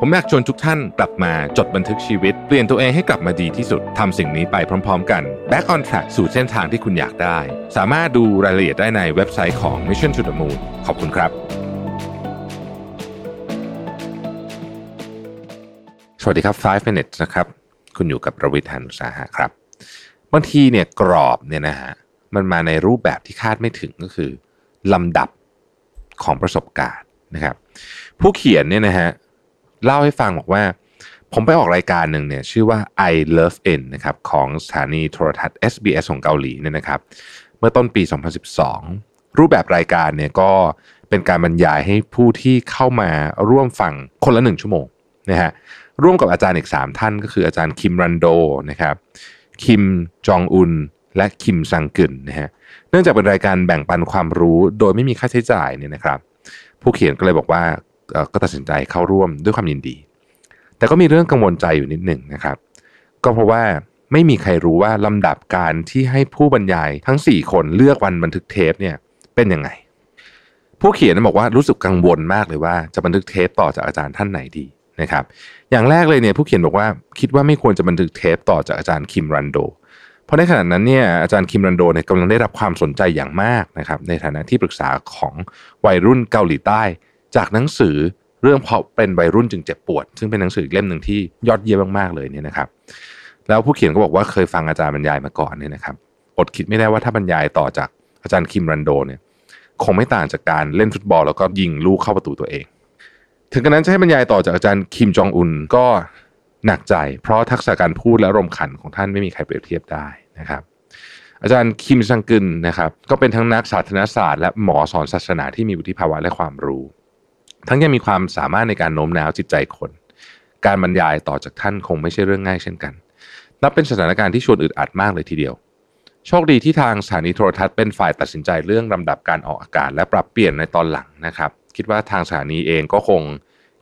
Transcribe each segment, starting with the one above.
ผมอยากชวนทุกท่านกลับมาจดบันทึกชีวิต เปลี่ยนตัวเองให้กลับมาดีที่สุดทำสิ่งนี้ไปพร้อม ๆ กัน Back on Track สู่เส้นทางที่คุณอยากได้ สามารถดูรายละเอียดได้ในเว็บไซต์ของ Mission to the Moon ขอบคุณครับ สวัสดีครับ 5 minutes นะครับ คุณอยู่กับประวิทยานุสาหะครับ บางทีเนี่ยกรอบเนี่ยนะฮะมันมาในรูปแบบที่คาดไม่ถึงก็คือลำดับของประสบการณ์นะครับ ผู้เขียนเนี่ยนะฮะ เล่าให้ฟังบอกว่า ผมไปออกรายการหนึ่งเนี่ยชื่อว่า I Love N นะครับของสถานีโทรทัศน์ SBS ของเกาหลีเนี่ยนะครับ เมื่อต้นปี 2012 รูปแบบรายการเนี่ยก็เป็นการบรรยายให้ผู้ที่เข้ามาร่วมฟังคนละหนึ่งชั่วโมงนะฮะร่วมกับอาจารย์อีก 3 ท่านก็คืออาจารย์คิมรันโดนะครับคิมจองอุนและคิมซังกึนนะฮะเนื่องจากเป็นรายการแบ่งปันความรู้โดยไม่มีค่าใช้จ่ายเนี่ยนะครับ ผู้เขียนก็เลยบอกว่า ก็ตัดสินใจเข้าร่วมด้วยความยินดี แต่ก็มีเรื่องกังวลใจอยู่นิดหนึ่งนะครับ ก็เพราะว่าไม่มีใครรู้ว่าลำดับการที่ให้ผู้บรรยายทั้ง 4 คนเลือกวันบันทึกเทปเนี่ยเป็นยังไง ผู้เขียนบอกว่ารู้สึกกังวลมากเลยว่าจะบันทึกเทปต่อจากอาจารย์ท่านไหนดีนะครับ อย่างแรกเลยเนี่ยผู้เขียนบอกว่าคิดว่าไม่ควรจะบันทึกเทปต่อจากอาจารย์คิมรันโด เพราะในขณะนั้นเนี่ยอาจารย์คิมรันโดเนี่ยกำลังได้รับความสนใจอย่างมากนะครับในฐานะที่ปรึกษาของวัยรุ่นเกาหลีใต้ จากหนังสือเรื่องเพราะเป็นวัยรุ่นจึงเจ็บปวด ซึ่งเป็นหนังสืออีกเล่มหนึ่งที่ยอดเยี่ยมมากๆเลยเนี่ยนะครับ แล้วผู้เขียนก็บอกว่าเคยฟังอาจารย์บรรยายมาก่อนเนี่ยนะครับอดคิดไม่ได้ว่าถ้าบรรยายต่อจากอาจารย์คิมรันโดเนี่ยคงไม่ต่างจากการเล่นฟุตบอล แล้วก็ยิงลูกเข้าประตูตัวเอง ถึงกระนั้นจะให้บรรยายต่อจากอาจารย์คิมจองอุนก็หนักใจ เพราะทักษะการพูดและรมขันของท่านไม่มีใครเปรียบเทียบได้นะครับ อาจารย์คิมซังกึนนะครับ ก็เป็นทั้งนักสาธารณศาสตร์และหมอสอนศาสนาที่มีวุฒิภาวะและความรู้ ทั้งยังมีความสามารถในการโน้มน้าวจิตใจคน การบรรยายต่อจากท่านคงไม่ใช่เรื่องง่ายเช่นกัน นับเป็นสถานการณ์ที่ชวนอึดอัดมากเลยทีเดียว โชคดีที่ทางสถานีโทรทัศน์เป็นฝ่ายตัดสินใจเรื่องลำดับการออกอากาศ และปรับเปลี่ยนในตอนหลังนะครับ คิดว่าทางสถานีเองก็คง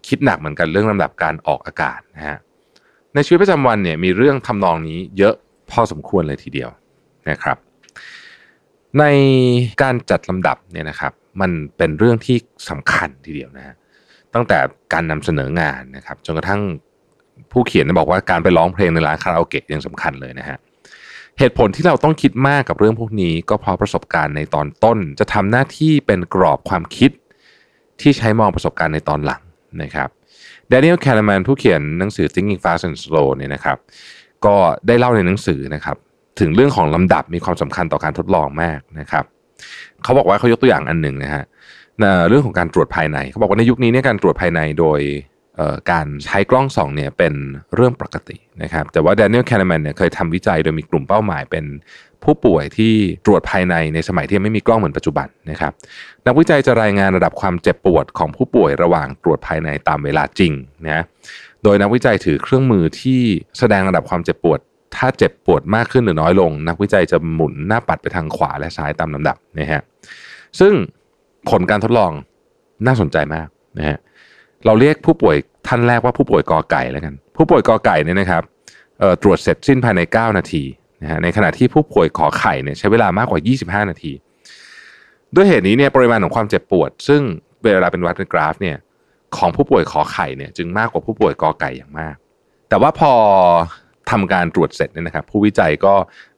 คิดหนักเหมือนกันเรื่องลำดับการออกอากาศนะฮะในชีวิตประจำวันเนี่ยมีเรื่องทำนองนี้เยอะพอสมควรเลยทีเดียวนะครับ ในการจัดลำดับเนี่ยนะครับ มันเป็นเรื่องที่สำคัญทีเดียวนะฮะตั้งแต่การนำเสนองานนะครับจนกระทั่งผู้เขียนบอกว่าการไปร้องเพลงในร้านคาราโอเกะยังสำคัญเลยนะฮะเหตุผลที่เราต้องคิดมากกับเรื่องพวกนี้ ก็เพราะประสบการณ์ในตอนต้น จะทำหน้าที่เป็นกรอบความคิด ที่ใช้มองประสบการณ์ในตอนหลังนะครับด a นิ e l แคลแมนผู้เขียนหนังสือ Thinking Fast and Slow เนี่ยนะครับ ก็ได้เล่าในหนังสือนะครับ ถึงเรื่องของลำดับมีความสำคัญต่อการทดลองมากนะครับเขาบอกว่าเขายกตัวอย่างอันหนึ่งนะฮะเรื่องของการตรวจภายในเขาบอกว่าในยุคนี้เนี่ยการตรวจภายในโดยการใช้กล้องส่องเนี่ยเป็นเรื่องปกตินะครับแต่ว่า Daniel Kahneman เนี่ยเคยทำวิจัยโดยมีกลุ่มเป้าหมายเป็นผู้ป่วยที่ตรวจภายในในสมัยที่ไม่มีกล้องเหมือนปัจจุบันนะครับนักวิจัยจะรายงานระดับความเจ็บปวดของผู้ป่วยระหว่างตรวจภายในตามเวลาจริงนะโดยนักวิจัยถือเครื่องมือที่แสดงระดับความเจ็บปวด ถ้าเจ็บปวดมากขึ้นหรือน้อยลง นักวิจัยจะหมุนหน้าปัดไปทางขวาและซ้ายตามลำดับนะฮะซึ่งผลการทดลองน่าสนใจมากนะฮะเราเรียกผู้ป่วยท่านแรกว่าผู้ป่วยกอไก่แล้วกัน ผู้ป่วยกอไก่เนี่ยนะครับตรวจเสร็จสิ้นภายใน 9 นาทีนะฮะในขณะที่ผู้ป่วยขอไข่เนี่ยใช้เวลามากกว่า 25 นาที ด้วยเหตุนี้เนี่ยปริมาณของความเจ็บปวด ซึ่งเวลาเป็นวัดเป็นกราฟเนี่ยของผู้ป่วยขอไข่เนี่ยจึงมากกว่าผู้ป่วยกอไก่อย่างมาก แต่ว่าพอ ทำการตรวจเสร็จเนี่ยนะครับ ผู้วิจัยก็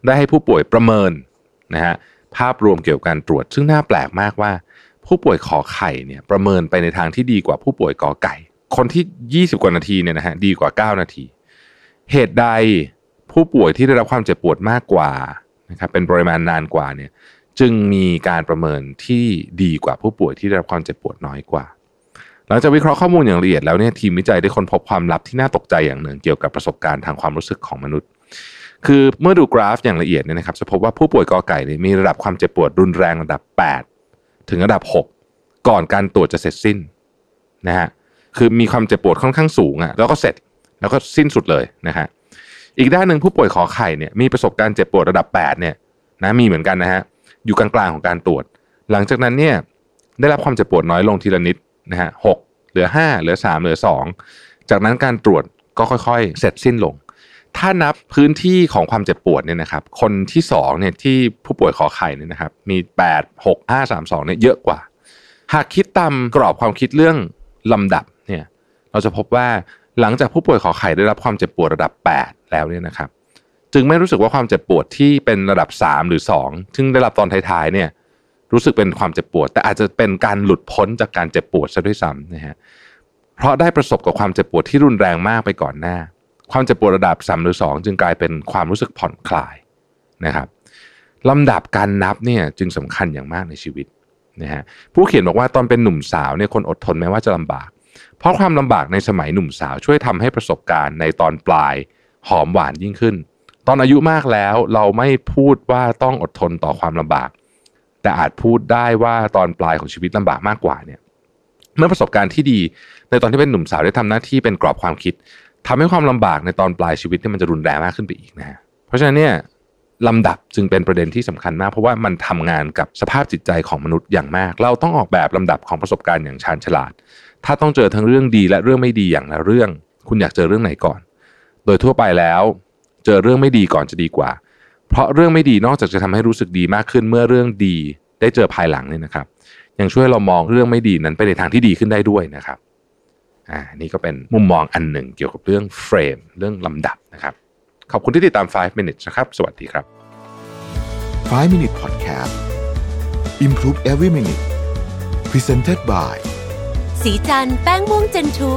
ได้ให้ผู้ป่วยประเมินนะฮะภาพรวมเกี่ยวกับการตรวจ ซึ่งน่าแปลกมากว่า ผู้ป่วยขอไข่เนี่ยประเมินไปในทางที่ดีกว่าผู้ป่วยกอไก่ คนที่ 20 กว่านาทีเนี่ยนะฮะดีกว่า 9 นาที เหตุใดผู้ป่วยที่ได้รับความเจ็บปวดมากกว่านะครับเป็นปริมาณนานกว่าเนี่ยจึงมีการประเมินที่ดีกว่าผู้ป่วยที่ได้รับความเจ็บปวดน้อยกว่า หลังจากวิเคราะห์ข้อมูลอย่างละเอียดแล้วเนี่ยทีมวิจัยได้ค้นพบความลับที่น่าตกใจอย่างหนึ่งเกี่ยวกับประสบการณ์ทางความรู้สึกของมนุษย์ คือเมื่อดูกราฟอย่างละเอียดเนี่ยนะครับจะพบว่าผู้ป่วยกอไก่เนี่ยมีระดับความเจ็บปวดรุนแรงระดับ 8 ถึงระดับ 6 ก่อนการตรวจจะเสร็จสิ้นนะฮะคือมีความเจ็บปวดค่อนข้างสูงอะ่ะแล้วก็เสร็จแล้วก็สิ้นสุดเลยนะฮะอีกด้านหนึ่งผู้ป่วยขอไข่เนี่ยมีประสบการณ์เจ็บปวดระดับ 8 เนี่ยนะมีเหมือนกันนะฮะอยู่กลางๆของการตรวจ หลังจากนั้นเนี่ยได้รับความเจ็บปวดน้อยลงทีละนิด นะฮะหกเหลือ 5 เหลือ 3 เหลือ 2 จากนั้นการตรวจก็ค่อยๆ เสร็จสิ้นลง ถ้านับพื้นที่ของความเจ็บปวดเนี่ยนะครับ คนที่2เนี่ยที่ผู้ป่วยขอไข่เนี่ยนะครับ มี 8 6 5 3 2เนี่ยเยอะกว่า หากคิดตามกรอบความคิดเรื่องลำดับเนี่ย เราจะพบว่าหลังจากผู้ป่วยขอไข่ได้รับความเจ็บปวดระดับ 8 แล้วเนี่ยนะครับ จึงไม่รู้สึกว่าความเจ็บปวดที่เป็นระดับ 3 หรือ 2 ซึ่งได้รับตอนท้ายๆเนี่ย รู้สึกเป็นความเจ็บปวด แต่อาจจะเป็นการหลุดพ้นจากการเจ็บปวดซะด้วยซ้ำนะฮะเพราะได้ประสบกับความเจ็บปวดที่รุนแรงมากไปก่อนหน้า ความเจ็บปวดระดับ3หรือ2จึงกลายเป็นความรู้สึกผ่อนคลายนะครับลำดับการนับเนี่ยจึงสำคัญอย่างมากในชีวิตนะฮะผู้เขียนบอกว่าตอนเป็นหนุ่มสาวเนี่ยคนอดทนแม้ว่าจะลำบาก เพราะความลำบากในสมัยหนุ่มสาวช่วยทำให้ประสบการณ์ในตอนปลายหอมหวานยิ่งขึ้น ตอนอายุมากแล้วเราไม่พูดว่าต้องอดทนต่อความลำบาก แต่อาจพูดได้ว่าตอนปลายของชีวิตลำบากมากกว่าเนี่ยเมื่อประสบการณ์ที่ดี ในตอนที่เป็นหนุ่มสาวได้ทำหน้าที่เป็นกรอบความคิดทำให้ความลำบากในตอนปลายชีวิตเนี่ยมันจะรุนแรงมากขึ้นไปอีกนะฮะเพราะฉะนั้นเนี่ยลำดับจึงเป็นประเด็นที่สำคัญมาก เพราะว่ามันทำงานกับสภาพจิตใจของมนุษย์อย่างมาก เราต้องออกแบบลำดับของประสบการณ์อย่างชาญฉลาด ถ้าต้องเจอทั้งเรื่องดีและเรื่องไม่ดีอย่างละเรื่อง คุณอยากเจอเรื่องไหนก่อน โดยทั่วไปแล้ว เจอเรื่องไม่ดีก่อนจะดีกว่า เพราะเรื่องไม่ดีนอกจากจะทำให้รู้สึกดีมากขึ้นเมื่อเรื่องดีได้เจอภายหลังเนี่ยนะครับ ยังช่วยเรามองเรื่องไม่ดีนั้นไปในทางที่ดีขึ้นได้ด้วยนะครับอ่านี่ก็เป็นมุมมองอันหนึ่งเกี่ยวกับเรื่องเฟรมเรื่องลำดับนะครับ ขอบคุณที่ติดตาม 5 minutes นะครับ สวัสดีครับ 5 Minute Podcast Improve Every Minute Presented by สีจันแป้งม่วงเจนทู